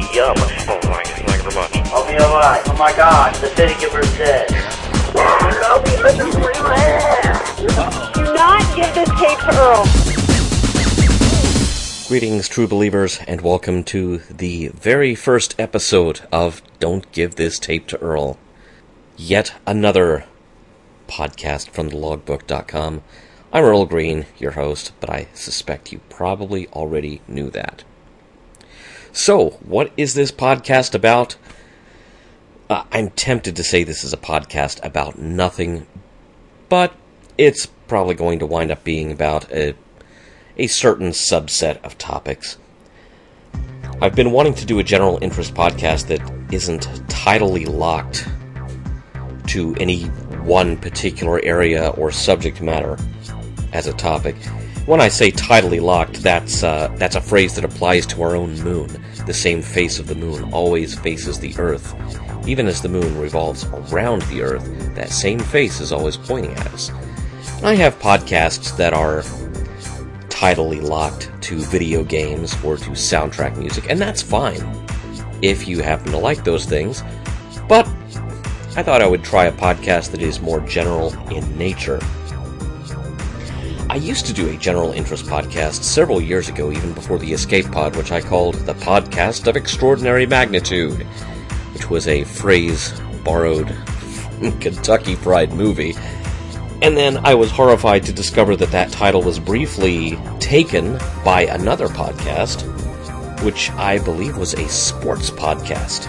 Yum. Oh, thank you. Thank you very much. I'll be alright. Oh my god, the city giver's dead. Do not give this tape to Earl. Greetings, true believers, and welcome to the very first episode of Don't Give This Tape to Earl. Yet another podcast from thelogbook.com. I'm Earl Green, your host, but I suspect you probably already knew that. So, what is this podcast about? Uh, I'm tempted to say this is a podcast about nothing, but it's probably going to wind up being about a, a certain subset of topics. I've been wanting to do a general interest podcast that isn't tidally locked to any one particular area or subject matter as a topic. When I say tidally locked, that's uh, that's a phrase that applies to our own moon. The same face of the moon always faces the Earth. Even as the moon revolves around the Earth, that same face is always pointing at us. I have podcasts that are tidally locked to video games or to soundtrack music, and that's fine if you happen to like those things. But I thought I would try a podcast that is more general in nature. I used to do a general interest podcast several years ago, even before the Escape Pod, which I called the Podcast of Extraordinary Magnitude, which was a phrase borrowed from Kentucky Fried Movie. And then I was horrified to discover that that title was briefly taken by another podcast, which I believe was a sports podcast.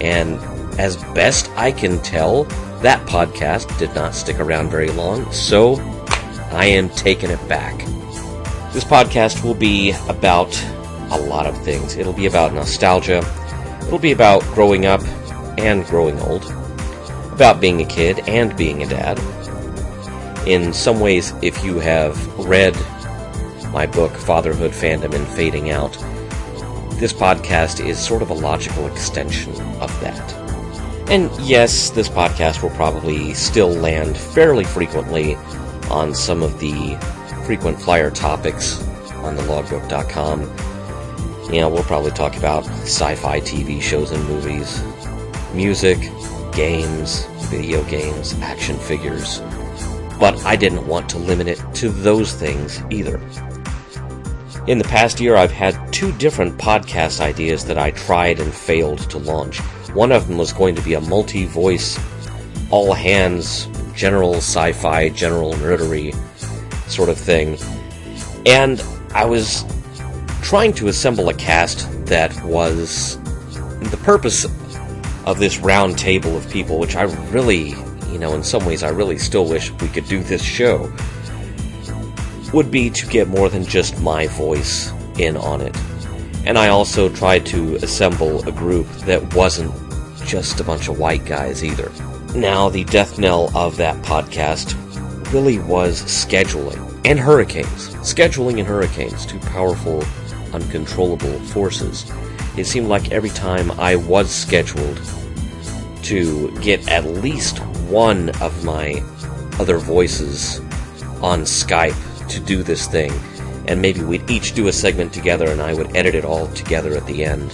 And as best I can tell, that podcast did not stick around very long, so I am taking it back. This podcast will be about a lot of things. It'll be about nostalgia, it'll be about growing up and growing old, about being a kid and being a dad. In some ways, if you have read my book, Fatherhood, Fandom, and Fading Out, this podcast is sort of a logical extension of that. And yes, this podcast will probably still land fairly frequently on some of the frequent flyer topics on the logbook.com. You know, we'll probably talk about sci fi TV shows and movies, music, games, video games, action figures. But I didn't want to limit it to those things either. In the past year, I've had two different podcast ideas that I tried and failed to launch. One of them was going to be a multi voice, all hands, general sci fi, general nerdery sort of thing. And I was trying to assemble a cast that was the purpose of this round table of people, which I really, you know, in some ways, I really still wish we could do this show, would be to get more than just my voice in on it. And I also tried to assemble a group that wasn't just a bunch of white guys either. Now, the death knell of that podcast really was scheduling and hurricanes. Scheduling and hurricanes, two powerful, uncontrollable forces. It seemed like every time I was scheduled to get at least one of my other voices on Skype to do this thing, and maybe we'd each do a segment together and I would edit it all together at the end.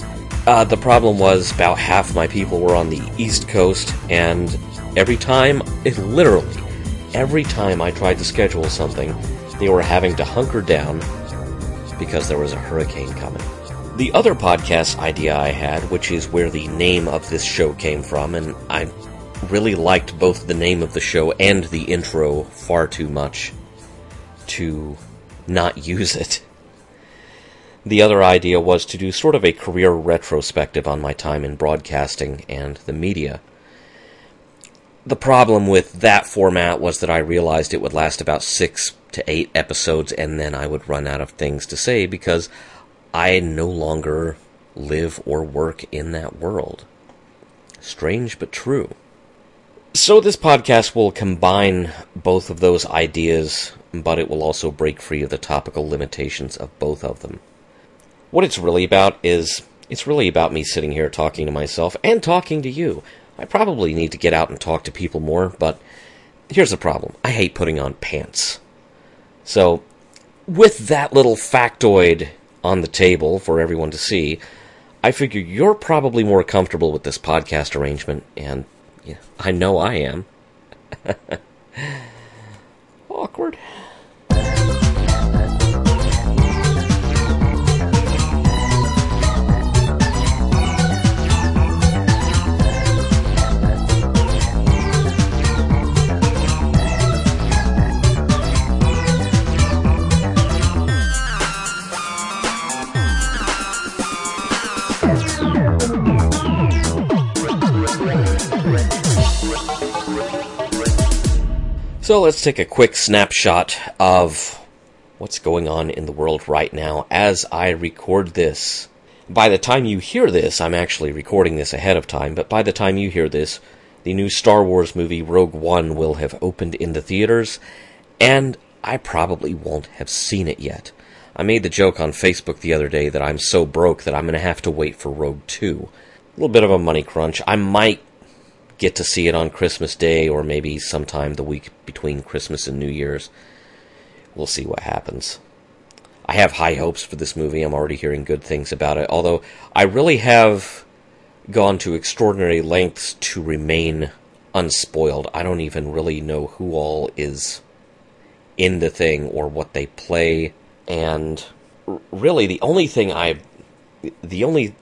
Uh, the problem was about half my people were on the East Coast, and every time, it literally, every time I tried to schedule something, they were having to hunker down because there was a hurricane coming. The other podcast idea I had, which is where the name of this show came from, and I really liked both the name of the show and the intro far too much to not use it. The other idea was to do sort of a career retrospective on my time in broadcasting and the media. The problem with that format was that I realized it would last about six to eight episodes and then I would run out of things to say because I no longer live or work in that world. Strange but true. So, this podcast will combine both of those ideas, but it will also break free of the topical limitations of both of them. What it's really about is it's really about me sitting here talking to myself and talking to you. I probably need to get out and talk to people more, but here's the problem I hate putting on pants. So, with that little factoid on the table for everyone to see, I figure you're probably more comfortable with this podcast arrangement, and yeah, I know I am. let's take a quick snapshot of what's going on in the world right now as I record this. By the time you hear this, I'm actually recording this ahead of time, but by the time you hear this, the new Star Wars movie Rogue One will have opened in the theaters, and I probably won't have seen it yet. I made the joke on Facebook the other day that I'm so broke that I'm going to have to wait for Rogue 2. A little bit of a money crunch. I might get to see it on Christmas Day or maybe sometime the week between Christmas and New Year's. We'll see what happens. I have high hopes for this movie. I'm already hearing good things about it, although I really have gone to extraordinary lengths to remain unspoiled. I don't even really know who all is in the thing or what they play, and really the only thing I the only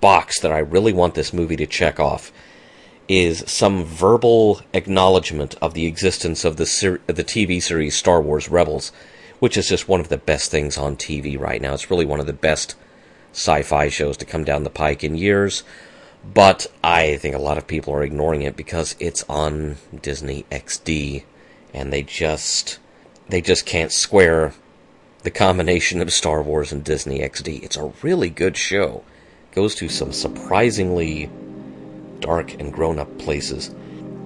box that I really want this movie to check off is some verbal acknowledgement of the existence of the ser- the TV series Star Wars Rebels, which is just one of the best things on TV right now. It's really one of the best sci-fi shows to come down the pike in years, but I think a lot of people are ignoring it because it's on Disney XD and they just they just can't square the combination of Star Wars and Disney XD. It's a really good show. Goes to some surprisingly dark and grown up places.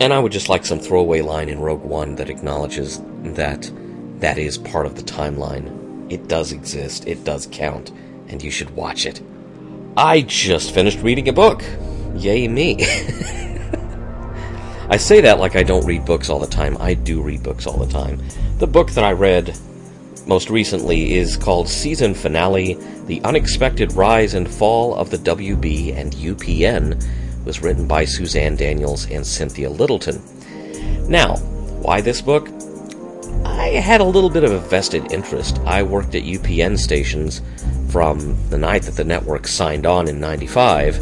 And I would just like some throwaway line in Rogue One that acknowledges that that is part of the timeline. It does exist, it does count, and you should watch it. I just finished reading a book. Yay me. I say that like I don't read books all the time. I do read books all the time. The book that I read most recently is called Season Finale The Unexpected Rise and Fall of the WB and UPN was written by Suzanne Daniels and Cynthia Littleton. Now, why this book? I had a little bit of a vested interest. I worked at UPN stations from the night that the network signed on in 95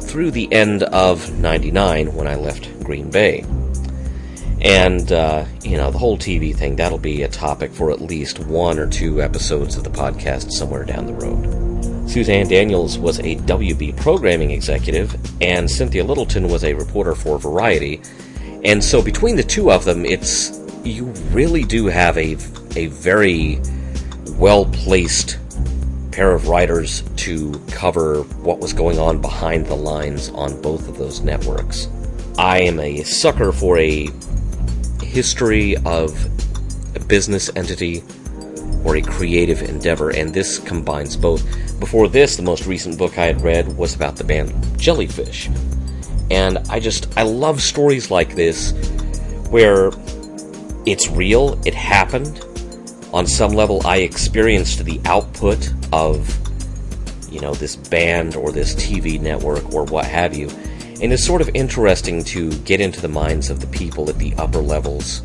through the end of 99 when I left Green Bay. And, uh, you know, the whole TV thing, that'll be a topic for at least one or two episodes of the podcast somewhere down the road. Suzanne Daniels was a WB programming executive, and Cynthia Littleton was a reporter for Variety. And so between the two of them, it's you really do have a a very well placed pair of writers to cover what was going on behind the lines on both of those networks. I am a sucker for a history of a business entity or a creative endeavor, and this combines both. Before this, the most recent book I had read was about the band Jellyfish. And I just, I love stories like this where it's real, it happened. On some level, I experienced the output of, you know, this band or this TV network or what have you. And it's sort of interesting to get into the minds of the people at the upper levels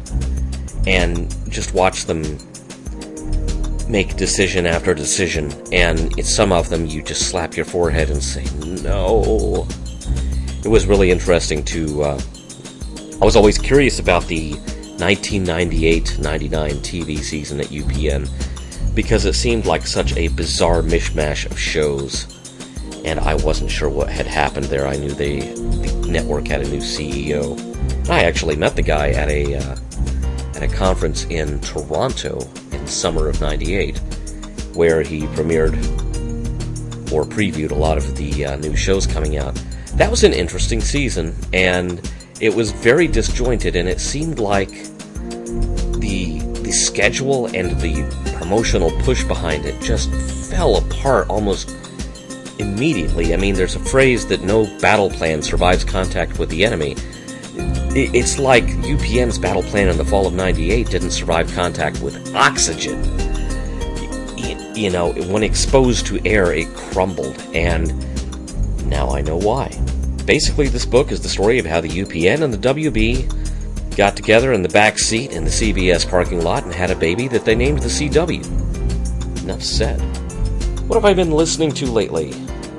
and just watch them make decision after decision, and some of them you just slap your forehead and say, no. It was really interesting to. Uh, I was always curious about the 1998 99 TV season at UPN because it seemed like such a bizarre mishmash of shows, and I wasn't sure what had happened there. I knew they, the network had a new CEO. I actually met the guy at a uh, at a conference in Toronto summer of 98, where he premiered or previewed a lot of the uh, new shows coming out. That was an interesting season, and it was very disjointed, and it seemed like the the schedule and the promotional push behind it just fell apart almost immediately. I mean, there's a phrase that no battle plan survives contact with the enemy. It's like UPN's battle plan in the fall of 98 didn't survive contact with oxygen. you know, when exposed to air, it crumbled, and now I know why. Basically, this book is the story of how the UPN and the WB got together in the back seat in the CBS parking lot and had a baby that they named the CW. Enough said. What have I been listening to lately?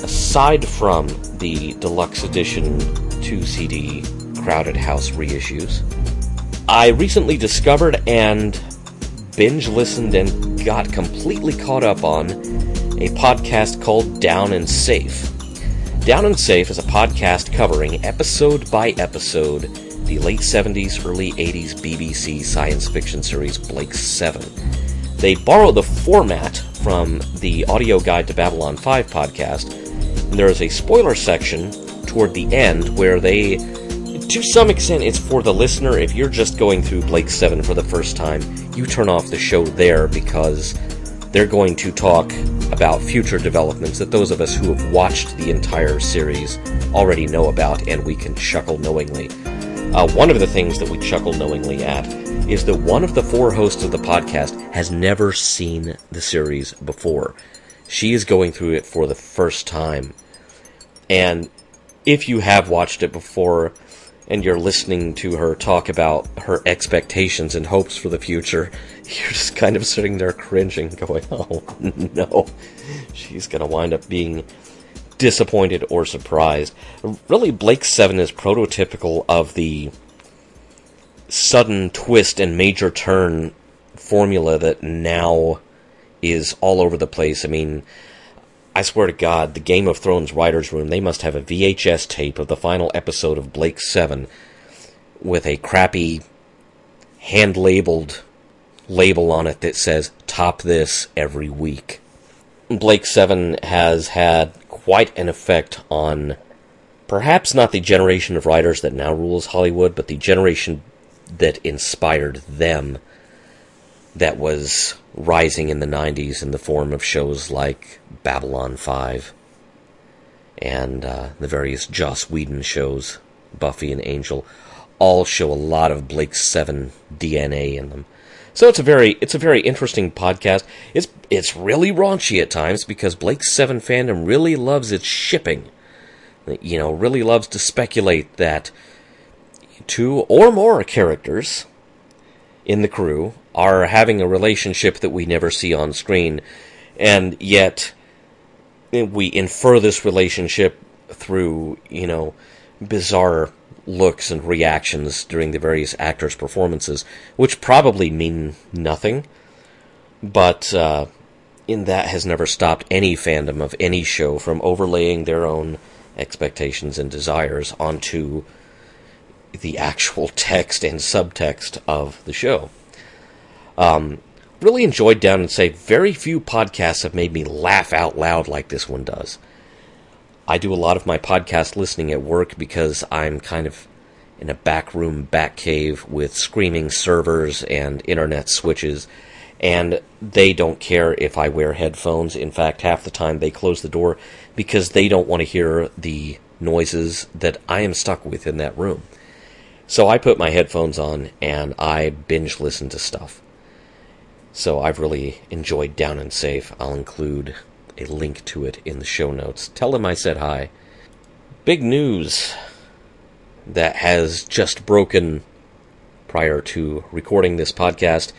Aside from the deluxe edition 2 CD Crowded House reissues, I recently discovered and binge listened and got completely caught up on a podcast called Down and Safe. Down and Safe is a podcast covering episode by episode the late 70s, early 80s BBC science fiction series Blake's 7. They borrow the format from the Audio Guide to Babylon 5 podcast, and there is a spoiler section toward the end where they to some extent, it's for the listener. If you're just going through Blake's 7 for the first time, you turn off the show there because they're going to talk about future developments that those of us who have watched the entire series already know about, and we can chuckle knowingly. Uh, one of the things that we chuckle knowingly at is that one of the four hosts of the podcast has never seen the series before. She is going through it for the first time. And if you have watched it before, and you're listening to her talk about her expectations and hopes for the future, you're just kind of sitting there cringing, going, oh no, she's going to wind up being disappointed or surprised. Really, Blake's 7 is prototypical of the sudden twist and major turn formula that now is all over the place. I mean, I swear to God, the Game of Thrones writer's room, they must have a VHS tape of the final episode of Blake's 7 with a crappy hand labeled label on it that says, top this every week. Blake's 7 has had quite an effect on perhaps not the generation of writers that now rules Hollywood, but the generation that inspired them that was rising in the 90s in the form of shows like Babylon 5 and uh, the various Joss Whedon shows, Buffy and Angel, all show a lot of Blake's 7 DNA in them. So it's a very it's a very interesting podcast. It's it's really raunchy at times because Blake's 7 fandom really loves its shipping. You know, really loves to speculate that two or more characters in the crew are having a relationship that we never see on screen, and yet we infer this relationship through, you know, bizarre looks and reactions during the various actors' performances, which probably mean nothing, but uh, in that has never stopped any fandom of any show from overlaying their own expectations and desires onto the actual text and subtext of the show. Um, really enjoyed Down and Safe. Very few podcasts have made me laugh out loud like this one does. I do a lot of my podcast listening at work because I'm kind of in a back room, back cave with screaming servers and internet switches, and they don't care if I wear headphones. In fact, half the time they close the door because they don't want to hear the noises that I am stuck with in that room. So I put my headphones on and I binge listen to stuff. So I've really enjoyed Down and Safe. I'll include a link to it in the show notes. Tell them I said hi. Big news that has just broken prior to recording this podcast.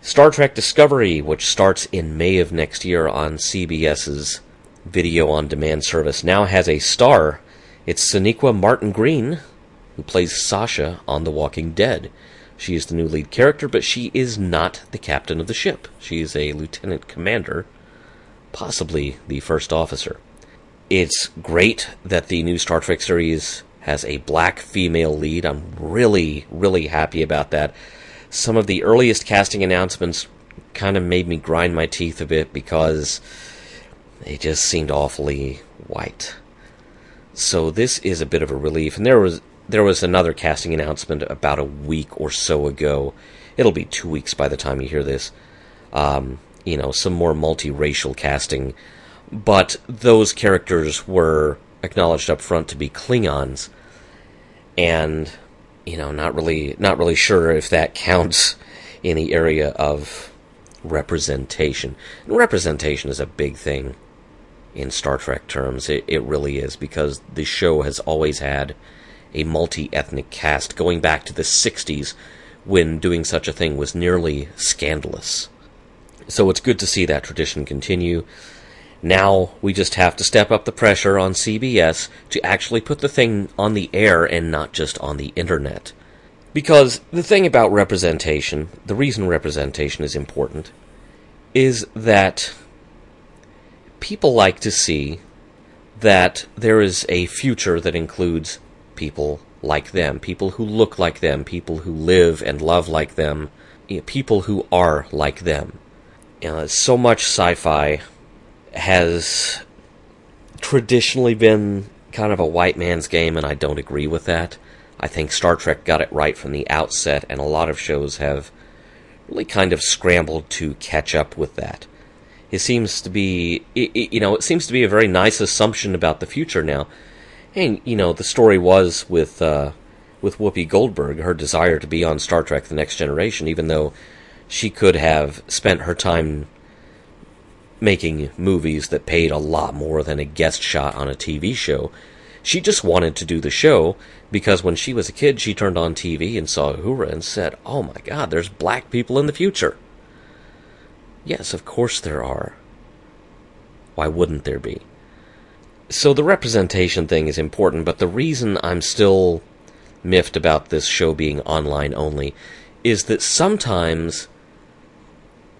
Star Trek Discovery, which starts in May of next year on CBS's video on demand service, now has a star. It's Sonequa Martin Green, who plays Sasha on The Walking Dead. She is the new lead character, but she is not the captain of the ship. She is a lieutenant commander, possibly the first officer. It's great that the new Star Trek series has a black female lead. I'm really, really happy about that. Some of the earliest casting announcements kind of made me grind my teeth a bit because they just seemed awfully white. So this is a bit of a relief. And there was there was another casting announcement about a week or so ago. It'll be two weeks by the time you hear this. Um, you know, some more multiracial casting, but those characters were acknowledged up front to be Klingons, and you know, not really, not really sure if that counts in the area of representation. And representation is a big thing in Star Trek terms. It, it really is, because the show has always had a multi ethnic cast going back to the 60s when doing such a thing was nearly scandalous. So it's good to see that tradition continue. Now we just have to step up the pressure on CBS to actually put the thing on the air and not just on the internet. Because the thing about representation, the reason representation is important, is that people like to see that there is a future that includes people like them, people who look like them, people who live and love like them, people who are like them. So much sci fi has traditionally been kind of a white man's game, and I don't agree with that. I think Star Trek got it right from the outset, and a lot of shows have really kind of scrambled to catch up with that. It seems to be, you know, it seems to be a very nice assumption about the future now. And you know, the story was with uh, with Whoopi Goldberg, her desire to be on Star Trek: The Next Generation, even though she could have spent her time making movies that paid a lot more than a guest shot on a TV show. She just wanted to do the show because when she was a kid, she turned on TV and saw Uhura and said, Oh my god, there's black people in the future. Yes, of course there are. Why wouldn't there be? So the representation thing is important, but the reason I'm still miffed about this show being online only is that sometimes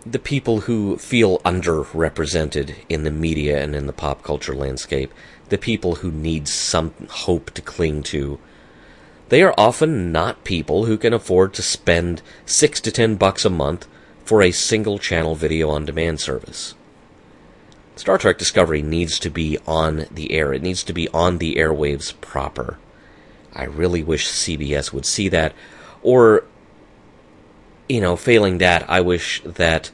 the people who feel underrepresented in the media and in the pop culture landscape, the people who need some hope to cling to, they are often not people who can afford to spend six to ten bucks a month for a single channel video on demand service. Star Trek Discovery needs to be on the air. It needs to be on the airwaves proper. I really wish CBS would see that. Or, you know, failing that, I wish that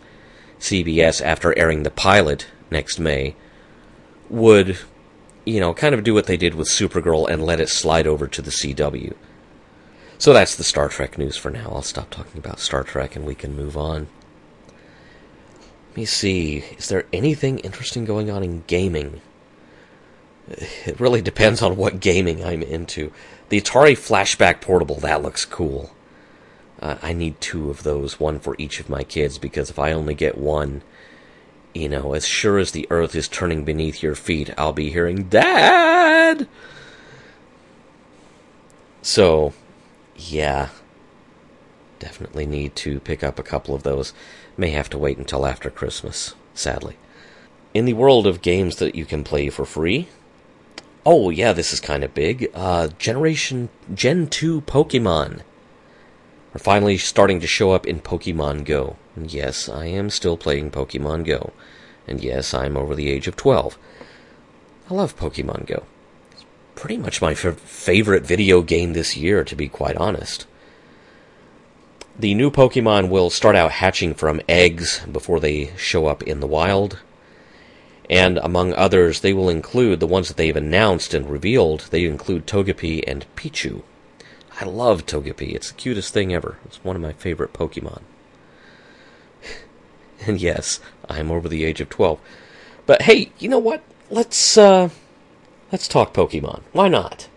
CBS, after airing the pilot next May, would, you know, kind of do what they did with Supergirl and let it slide over to the CW. So that's the Star Trek news for now. I'll stop talking about Star Trek and we can move on. Let me see. Is there anything interesting going on in gaming? It really depends on what gaming I'm into. The Atari Flashback Portable, that looks cool. Uh, I need two of those, one for each of my kids, because if I only get one, you know, as sure as the earth is turning beneath your feet, I'll be hearing, Dad! So, yeah. Definitely need to pick up a couple of those. May have to wait until after Christmas, sadly. In the world of games that you can play for free, oh yeah, this is kind of big. Uh, Generation Gen 2 Pokemon are finally starting to show up in Pokemon Go. And yes, I am still playing Pokemon Go. And yes, I'm over the age of 12. I love Pokemon Go. It's pretty much my f- favorite video game this year, to be quite honest. The new Pokemon will start out hatching from eggs before they show up in the wild. And among others, they will include the ones that they've announced and revealed. They include Togepi and Pichu. I love Togepi. It's the cutest thing ever. It's one of my favorite Pokemon. and yes, I'm over the age of 12. But hey, you know what? Let's uh let's talk Pokemon. Why not?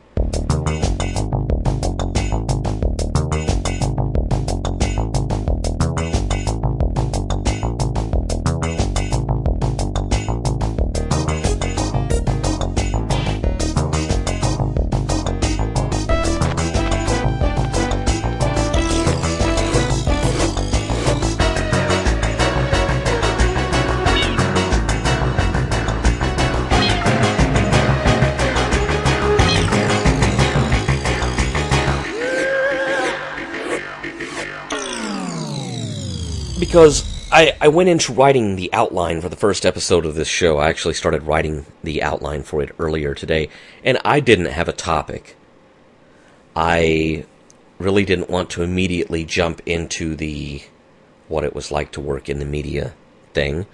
Because I, I went into writing the outline for the first episode of this show. I actually started writing the outline for it earlier today, and I didn't have a topic. I really didn't want to immediately jump into the what it was like to work in the media thing.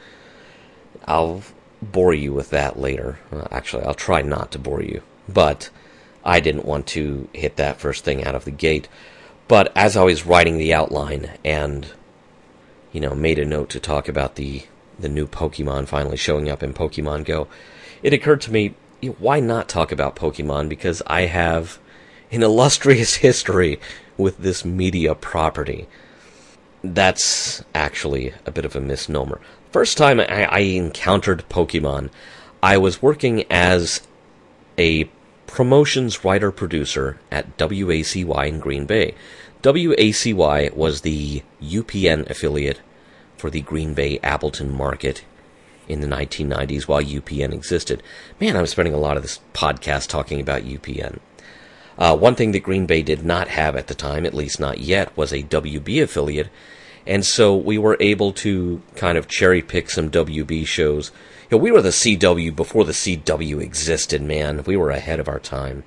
I'll bore you with that later. Actually, I'll try not to bore you, but I didn't want to hit that first thing out of the gate. But as I was writing the outline and you know, made a note to talk about the the new Pokemon finally showing up in Pokemon Go, it occurred to me, why not talk about Pokemon? Because I have an illustrious history with this media property. That's actually a bit of a misnomer. First time I, I encountered Pokemon, I was working as a promotions writer producer at WACY in Green Bay. WACY was the UPN affiliate for the Green Bay Appleton market in the 1990s while UPN existed. Man, I'm spending a lot of this podcast talking about UPN. Uh, one thing that Green Bay did not have at the time, at least not yet, was a WB affiliate, and so we were able to kind of cherry pick some WB shows. You know, we were the CW before the CW existed, man. We were ahead of our time.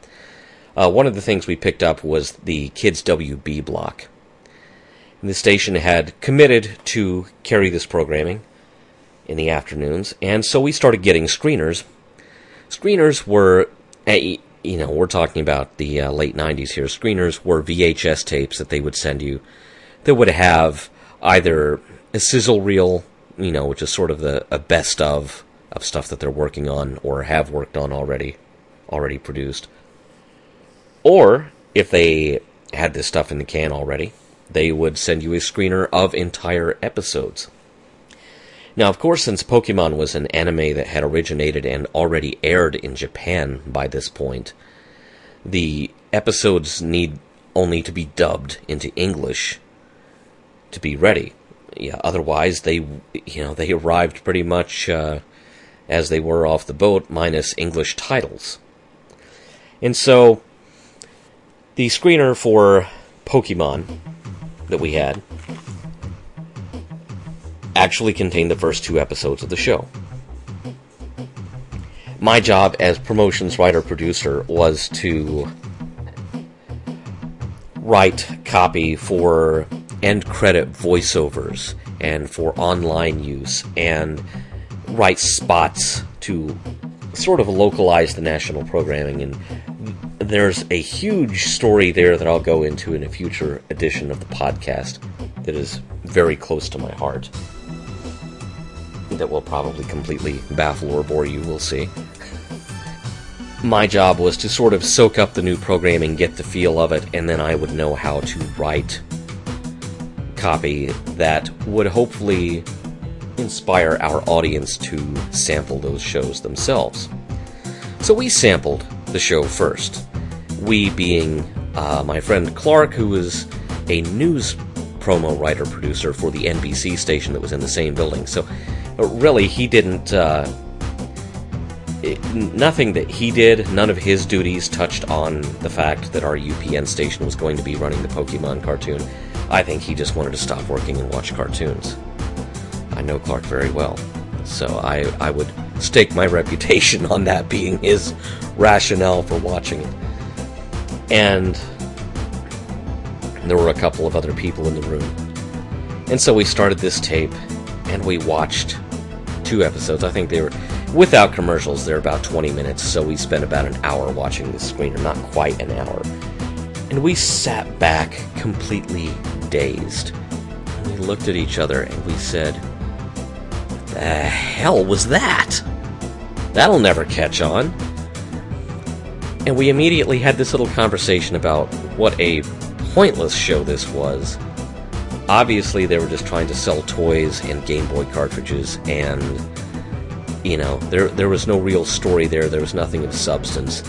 Uh, one of the things we picked up was the Kids WB block. And the station had committed to carry this programming in the afternoons, and so we started getting screeners. Screeners were, eh, you know, we're talking about the uh, late 90s here. Screeners were VHS tapes that they would send you that would have either a sizzle reel, you know, which is sort of the a best of of stuff that they're working on or have worked on already, already produced. Or if they had this stuff in the can already, they would send you a screener of entire episodes. Now, of course, since Pokemon was an anime that had originated and already aired in Japan by this point, the episodes need only to be dubbed into English to be ready. Yeah, otherwise they, you know, they arrived pretty much uh, as they were off the boat, minus English titles. And so, the screener for Pokemon that we had actually contained the first two episodes of the show. My job as promotions writer producer was to write copy for end credit voiceovers and for online use and write spots to sort of localize the national programming and there's a huge story there that I'll go into in a future edition of the podcast that is very close to my heart that will probably completely baffle or bore you, we'll see. My job was to sort of soak up the new programming, get the feel of it, and then I would know how to write copy that would hopefully inspire our audience to sample those shows themselves. So we sampled the show first. We being uh, my friend Clark, who was a news promo writer producer for the NBC station that was in the same building. So really, he didn't. Uh, it, nothing that he did, none of his duties touched on the fact that our UPN station was going to be running the Pokemon cartoon. I think he just wanted to stop working and watch cartoons. I know Clark very well, so I, I would stake my reputation on that being his rationale for watching it. And there were a couple of other people in the room. And so we started this tape, and we watched two episodes. I think they were, without commercials, they're about 20 minutes, so we spent about an hour watching the screener, not quite an hour. And we sat back completely dazed. And we looked at each other and we said, What The hell was that? That'll never catch on. And we immediately had this little conversation about what a pointless show this was obviously they were just trying to sell toys and Game Boy cartridges, and you know there there was no real story there. There was nothing of substance.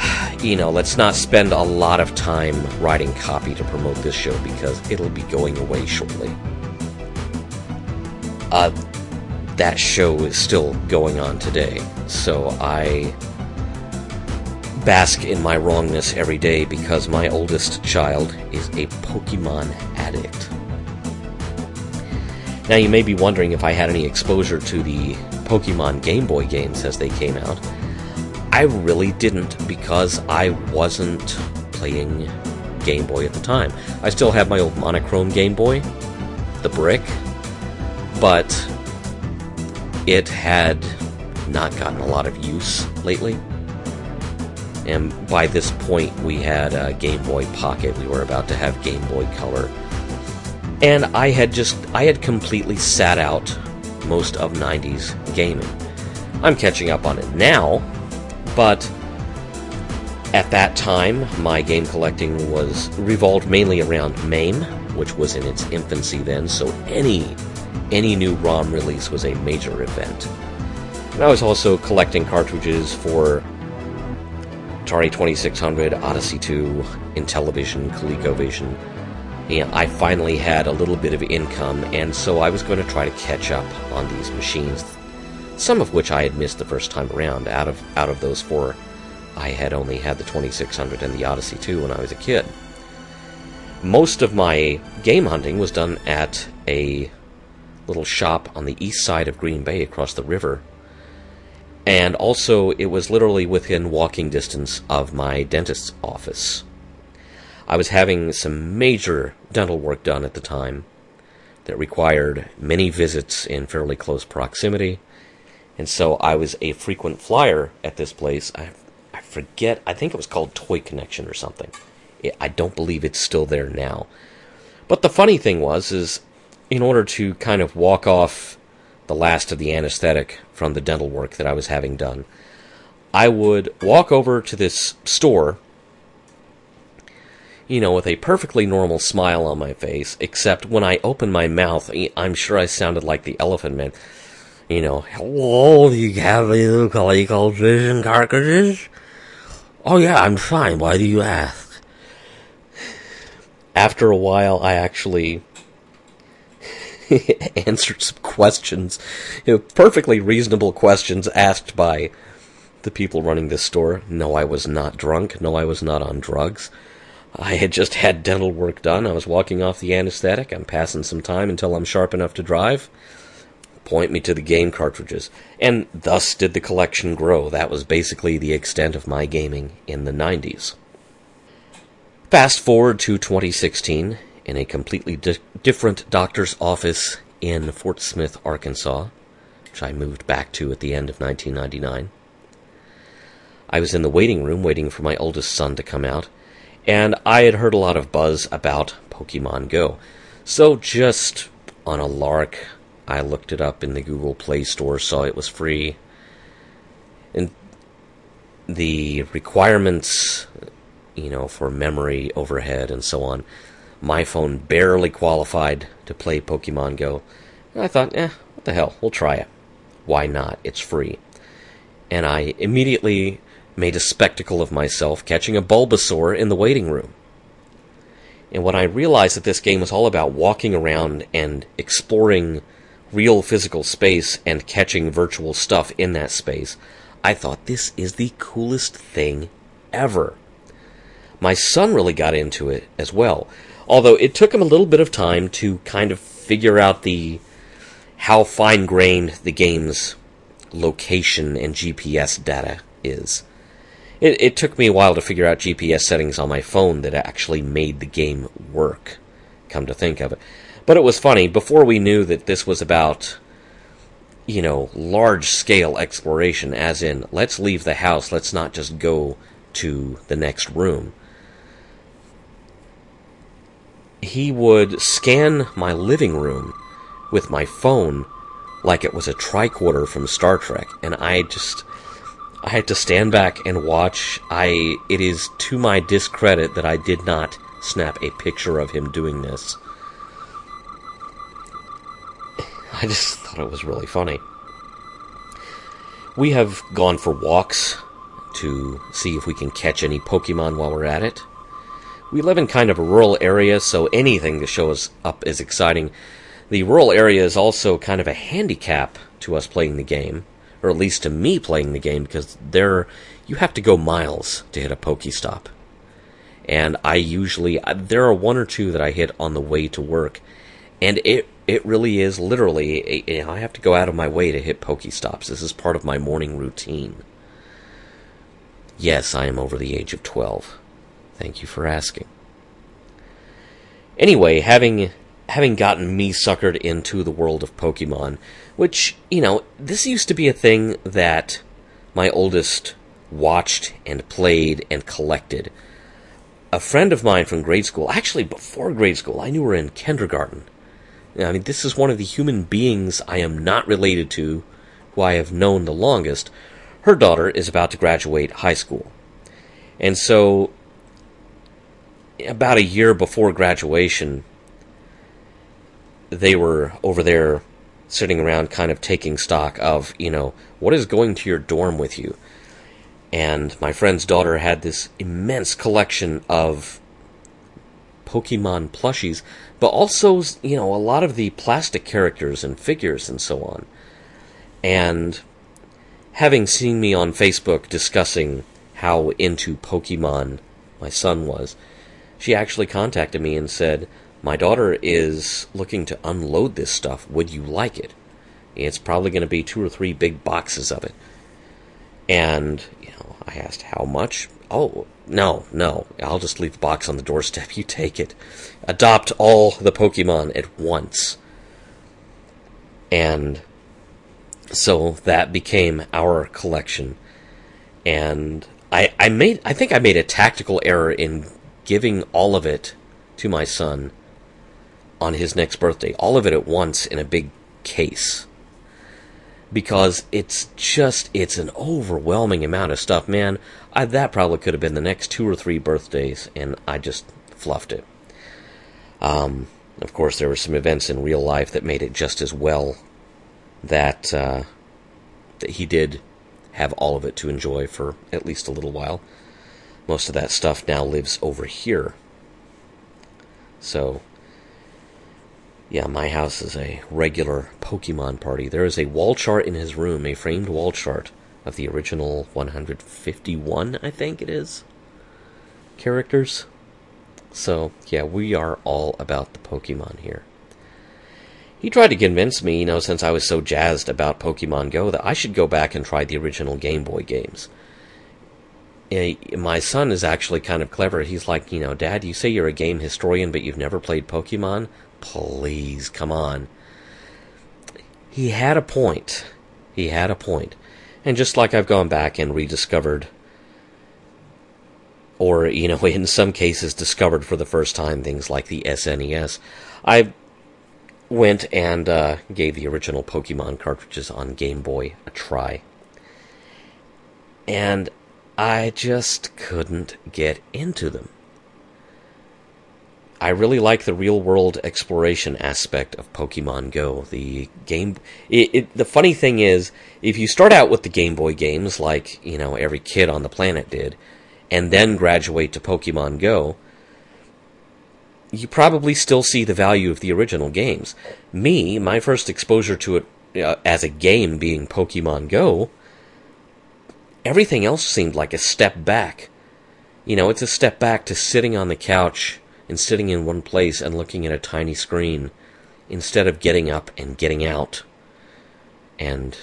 you know, let's not spend a lot of time writing copy to promote this show because it'll be going away shortly. Uh, that show is still going on today, so I bask in my wrongness every day because my oldest child is a Pokemon addict. Now, you may be wondering if I had any exposure to the Pokemon Game Boy games as they came out. I really didn't because I wasn't playing Game Boy at the time. I still have my old monochrome Game Boy, the brick, but it had not gotten a lot of use lately. And by this point, we had a Game Boy Pocket. We were about to have Game Boy Color. And I had just, I had completely sat out most of 90s gaming. I'm catching up on it now, but at that time, my game collecting was revolved mainly around MAME, which was in its infancy then, so any any new ROM release was a major event. And I was also collecting cartridges for Atari 2600, Odyssey 2, Intellivision, ColecoVision. And I finally had a little bit of income, and so I was going to try to catch up on these machines, some of which I had missed the first time around. Out of out of those four, I had only had the 2600 and the Odyssey 2 when I was a kid. Most of my game hunting was done at a little shop on the east side of Green Bay across the river. And also, it was literally within walking distance of my dentist's office. I was having some major dental work done at the time that required many visits in fairly close proximity, and so I was a frequent flyer at this place. I, I forget, I think it was called Toy Connection or something. I don't believe it's still there now. But the funny thing was, is in order to kind of walk off the last of the anesthetic from the dental work that I was having done, I would walk over to this store you know, with a perfectly normal smile on my face, except when I opened my mouth, I'm sure I sounded like the Elephant Man. You know, hello, do you have any new ColecoVision cartridges? Oh yeah, I'm fine, why do you ask? After a while, I actually answered some questions, you know, perfectly reasonable questions asked by the people running this store. No, I was not drunk. No, I was not on drugs. I had just had dental work done. I was walking off the anesthetic. I'm passing some time until I'm sharp enough to drive. Point me to the game cartridges. And thus did the collection grow. That was basically the extent of my gaming in the 90s. Fast forward to 2016, in a completely di- different doctor's office in Fort Smith, Arkansas, which I moved back to at the end of 1999. I was in the waiting room waiting for my oldest son to come out and I had heard a lot of buzz about Pokemon Go. So just on a lark, I looked it up in the Google Play Store, saw it was free. And the requirements, you know, for memory overhead and so on, my phone barely qualified to play Pokemon Go. And I thought, eh, what the hell, we'll try it. Why not? It's free. And I immediately made a spectacle of myself catching a Bulbasaur in the waiting room. And when I realized that this game was all about walking around and exploring real physical space and catching virtual stuff in that space, I thought this is the coolest thing ever. My son really got into it as well, although it took him a little bit of time to kind of figure out the how fine-grained the game's location and GPS data is. It, it took me a while to figure out GPS settings on my phone that actually made the game work, come to think of it. But it was funny, before we knew that this was about, you know, large scale exploration, as in, let's leave the house, let's not just go to the next room. He would scan my living room with my phone like it was a tricorder from Star Trek, and I just I had to stand back and watch. I it is to my discredit that I did not snap a picture of him doing this. I just thought it was really funny. We have gone for walks to see if we can catch any Pokemon while we're at it. We live in kind of a rural area, so anything to show us up is exciting. The rural area is also kind of a handicap to us playing the game or at least to me playing the game, because there you have to go miles to hit a Pokestop. And I usually uh, there are one or two that I hit on the way to work, and it it really is literally you know, I have to go out of my way to hit Pokestops. This is part of my morning routine. Yes, I am over the age of 12. Thank you for asking. Anyway, having having gotten me suckered into the world of Pokemon, which, you know, this used to be a thing that my oldest watched and played and collected. a friend of mine from grade school, actually before grade school, I knew her in kindergarten. I mean, this is one of the human beings I am not related to, who I have known the longest. Her daughter is about to graduate high school. And so, about a year before graduation, they were over there sitting around kind of taking stock of, you know, what is going to your dorm with you? And my friend's daughter had this immense collection of Pokemon plushies, but also, you know, a lot of the plastic characters and figures and so on. And having seen me on Facebook discussing how into Pokemon my son was, she actually contacted me and said, My daughter is looking to unload this stuff. Would you like it? It's probably going to be two or three big boxes of it. And, you know, I asked how much. Oh, no, no. I'll just leave the box on the doorstep. You take it. Adopt all the Pokemon at once. And so that became our collection. And I, I made I think I made a tactical error in giving all of it to my son on his next birthday. All of it at once in a big case. Because it's just it's an overwhelming amount of stuff man. I, that probably could have been the next two or three birthdays and i just fluffed it. Um, of course there were some events in real life that made it just as well that uh, that he did have all of it to enjoy for at least a little while most of that stuff now lives over here so yeah, my house is a regular Pokemon party. There is a wall chart in his room, a framed wall chart of the original 151, I think it is, characters. So, yeah, we are all about the Pokemon here. He tried to convince me, you know, since I was so jazzed about Pokemon Go, that I should go back and try the original Game Boy games. My son is actually kind of clever. He's like, you know, Dad, you say you're a game historian, but you've never played Pokemon? Please, come on. He had a point. He had a point. And just like I've gone back and rediscovered, or, you know, in some cases discovered for the first time things like the SNES, I went and uh, gave the original Pokemon cartridges on Game Boy a try. And I just couldn't get into them. I really like the real world exploration aspect of Pokemon Go. The game, it, it, the funny thing is, if you start out with the Game Boy games, like you know every kid on the planet did, and then graduate to Pokemon Go, you probably still see the value of the original games. Me, my first exposure to it uh, as a game being Pokemon Go, everything else seemed like a step back. You know, it's a step back to sitting on the couch and sitting in one place and looking at a tiny screen instead of getting up and getting out and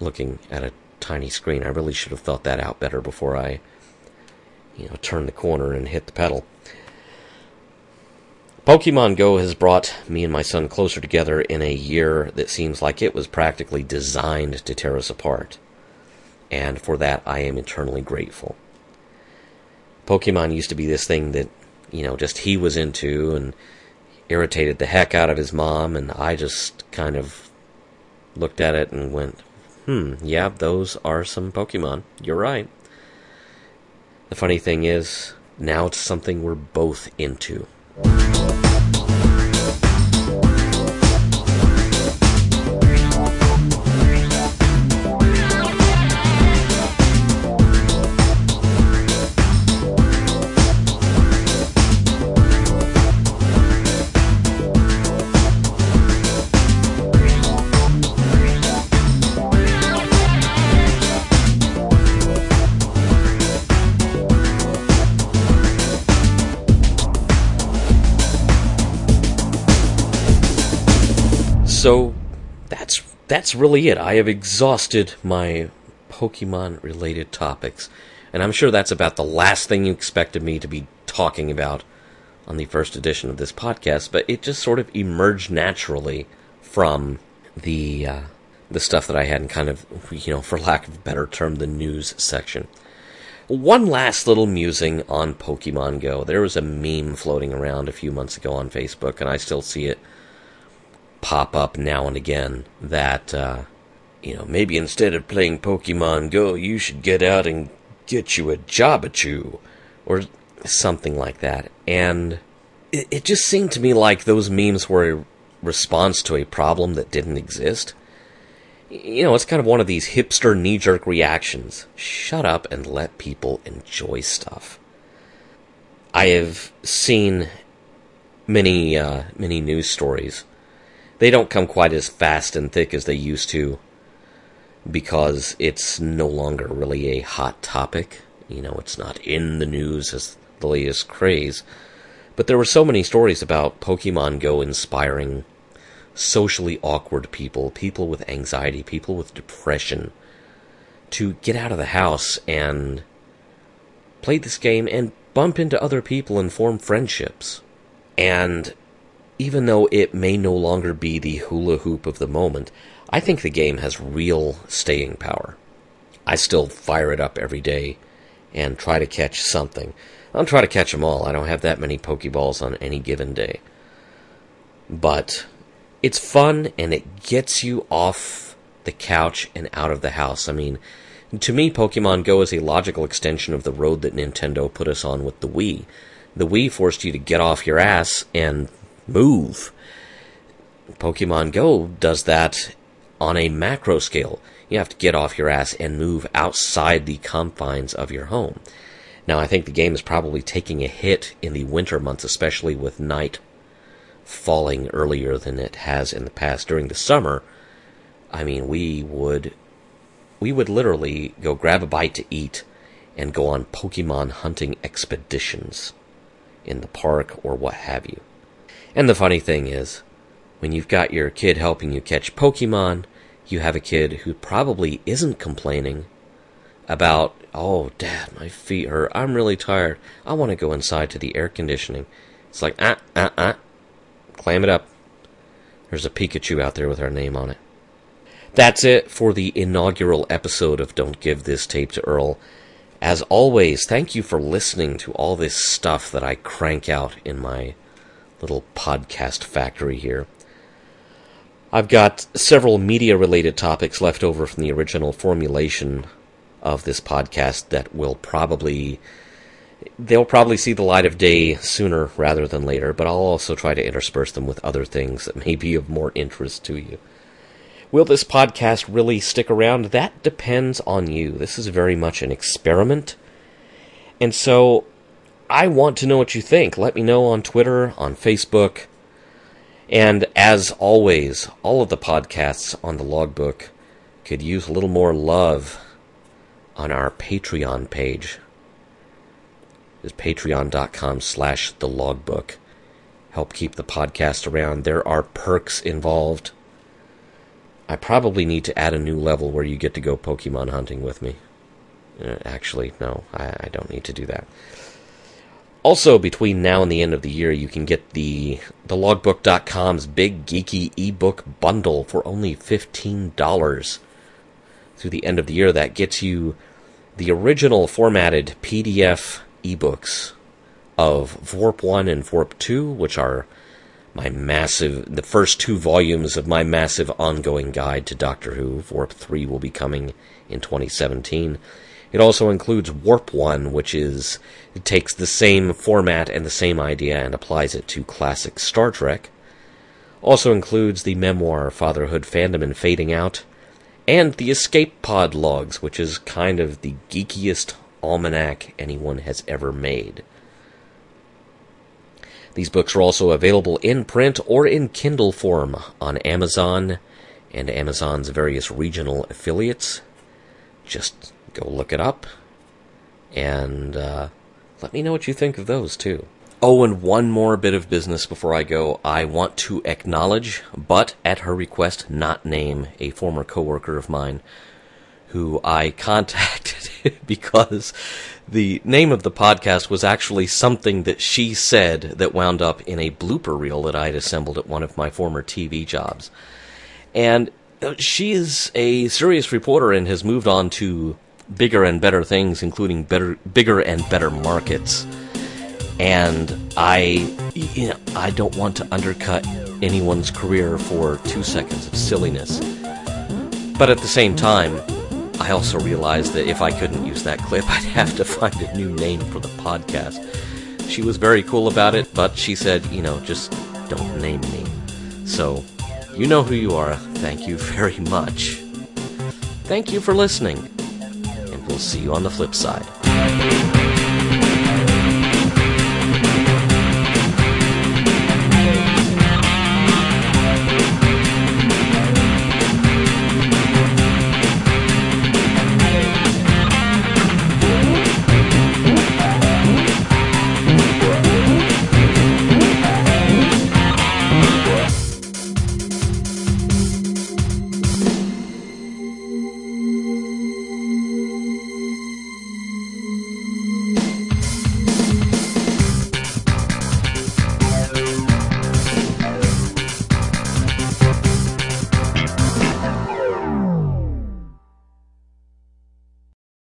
looking at a tiny screen. I really should have thought that out better before I, you know, turned the corner and hit the pedal. Pokemon Go has brought me and my son closer together in a year that seems like it was practically designed to tear us apart. And for that, I am eternally grateful. Pokemon used to be this thing that you know, just he was into and irritated the heck out of his mom, and I just kind of looked at it and went, hmm, yeah, those are some Pokemon. You're right. The funny thing is, now it's something we're both into. So that's that's really it. I have exhausted my Pokemon related topics, and I'm sure that's about the last thing you expected me to be talking about on the first edition of this podcast. But it just sort of emerged naturally from the uh, the stuff that I had in kind of you know, for lack of a better term, the news section. One last little musing on Pokemon Go. There was a meme floating around a few months ago on Facebook, and I still see it pop up now and again that, uh, you know, maybe instead of playing Pokemon Go, you should get out and get you a Jabachu, or something like that. And it, it just seemed to me like those memes were a response to a problem that didn't exist you know, it's kind of one of these hipster knee jerk reactions. Shut up and let people enjoy stuff. I have seen many, uh, many news stories. They don't come quite as fast and thick as they used to because it's no longer really a hot topic. You know, it's not in the news as the latest craze. But there were so many stories about Pokemon Go inspiring socially awkward people, people with anxiety, people with depression, to get out of the house and play this game and bump into other people and form friendships. And even though it may no longer be the hula hoop of the moment, I think the game has real staying power. I still fire it up every day and try to catch something. I don't try to catch them all. I don't have that many Pokeballs on any given day. But it's fun and it gets you off the couch and out of the house. I mean, to me, Pokemon Go is a logical extension of the road that Nintendo put us on with the Wii. The Wii forced you to get off your ass and move. Pokemon Go does that on a macro scale. You have to get off your ass and move outside the confines of your home. Now, I think the game is probably taking a hit in the winter months, especially with night falling earlier than it has in the past. During the summer, I mean, we would we would literally go grab a bite to eat and go on Pokemon hunting expeditions in the park or what have you. And the funny thing is, when you've got your kid helping you catch Pokemon, you have a kid who probably isn't complaining about, oh, dad, my feet hurt. I'm really tired. I want to go inside to the air conditioning. It's like, ah, ah, ah. Clam it up. There's a Pikachu out there with our name on it. That's it for the inaugural episode of Don't Give This Tape to Earl. As always, thank you for listening to all this stuff that I crank out in my little podcast factory here. I've got several media related topics left over from the original formulation of this podcast that will probably they'll probably see the light of day sooner rather than later, but I'll also try to intersperse them with other things that may be of more interest to you. Will this podcast really stick around? That depends on you. This is very much an experiment. And so I want to know what you think. Let me know on Twitter, on Facebook. And as always, all of the podcasts on the logbook could use a little more love on our Patreon page is patreon.com slash the logbook. Help keep the podcast around. There are perks involved. I probably need to add a new level where you get to go Pokemon hunting with me. Uh, actually, no, I, I don't need to do that. Also, between now and the end of the year, you can get the the logbook.com's big geeky ebook bundle for only $15 through the end of the year. That gets you the original formatted PDF ebooks of Vworp 1 and Vworp 2, which are my massive, the first two volumes of my massive ongoing guide to Doctor Who. Vworp 3 will be coming in 2017. It also includes Warp 1, which is, it takes the same format and the same idea and applies it to classic Star Trek. Also includes the memoir Fatherhood Fandom and Fading Out, and the Escape Pod logs, which is kind of the geekiest almanac anyone has ever made. These books are also available in print or in Kindle form on Amazon and Amazon's various regional affiliates. Just go look it up and uh, let me know what you think of those too. Oh, and one more bit of business before I go. I want to acknowledge, but at her request, not name a former coworker of mine who I contacted because the name of the podcast was actually something that she said that wound up in a blooper reel that I had assembled at one of my former TV jobs. And uh, she is a serious reporter and has moved on to bigger and better things, including better, bigger and better markets. And I, you know, I don't want to undercut anyone's career for two seconds of silliness. But at the same time, I also realized that if I couldn't use that clip, I'd have to find a new name for the podcast. She was very cool about it, but she said, you know, just don't name me. So, you know who you are. Thank you very much. Thank you for listening, we'll see you on the flip side.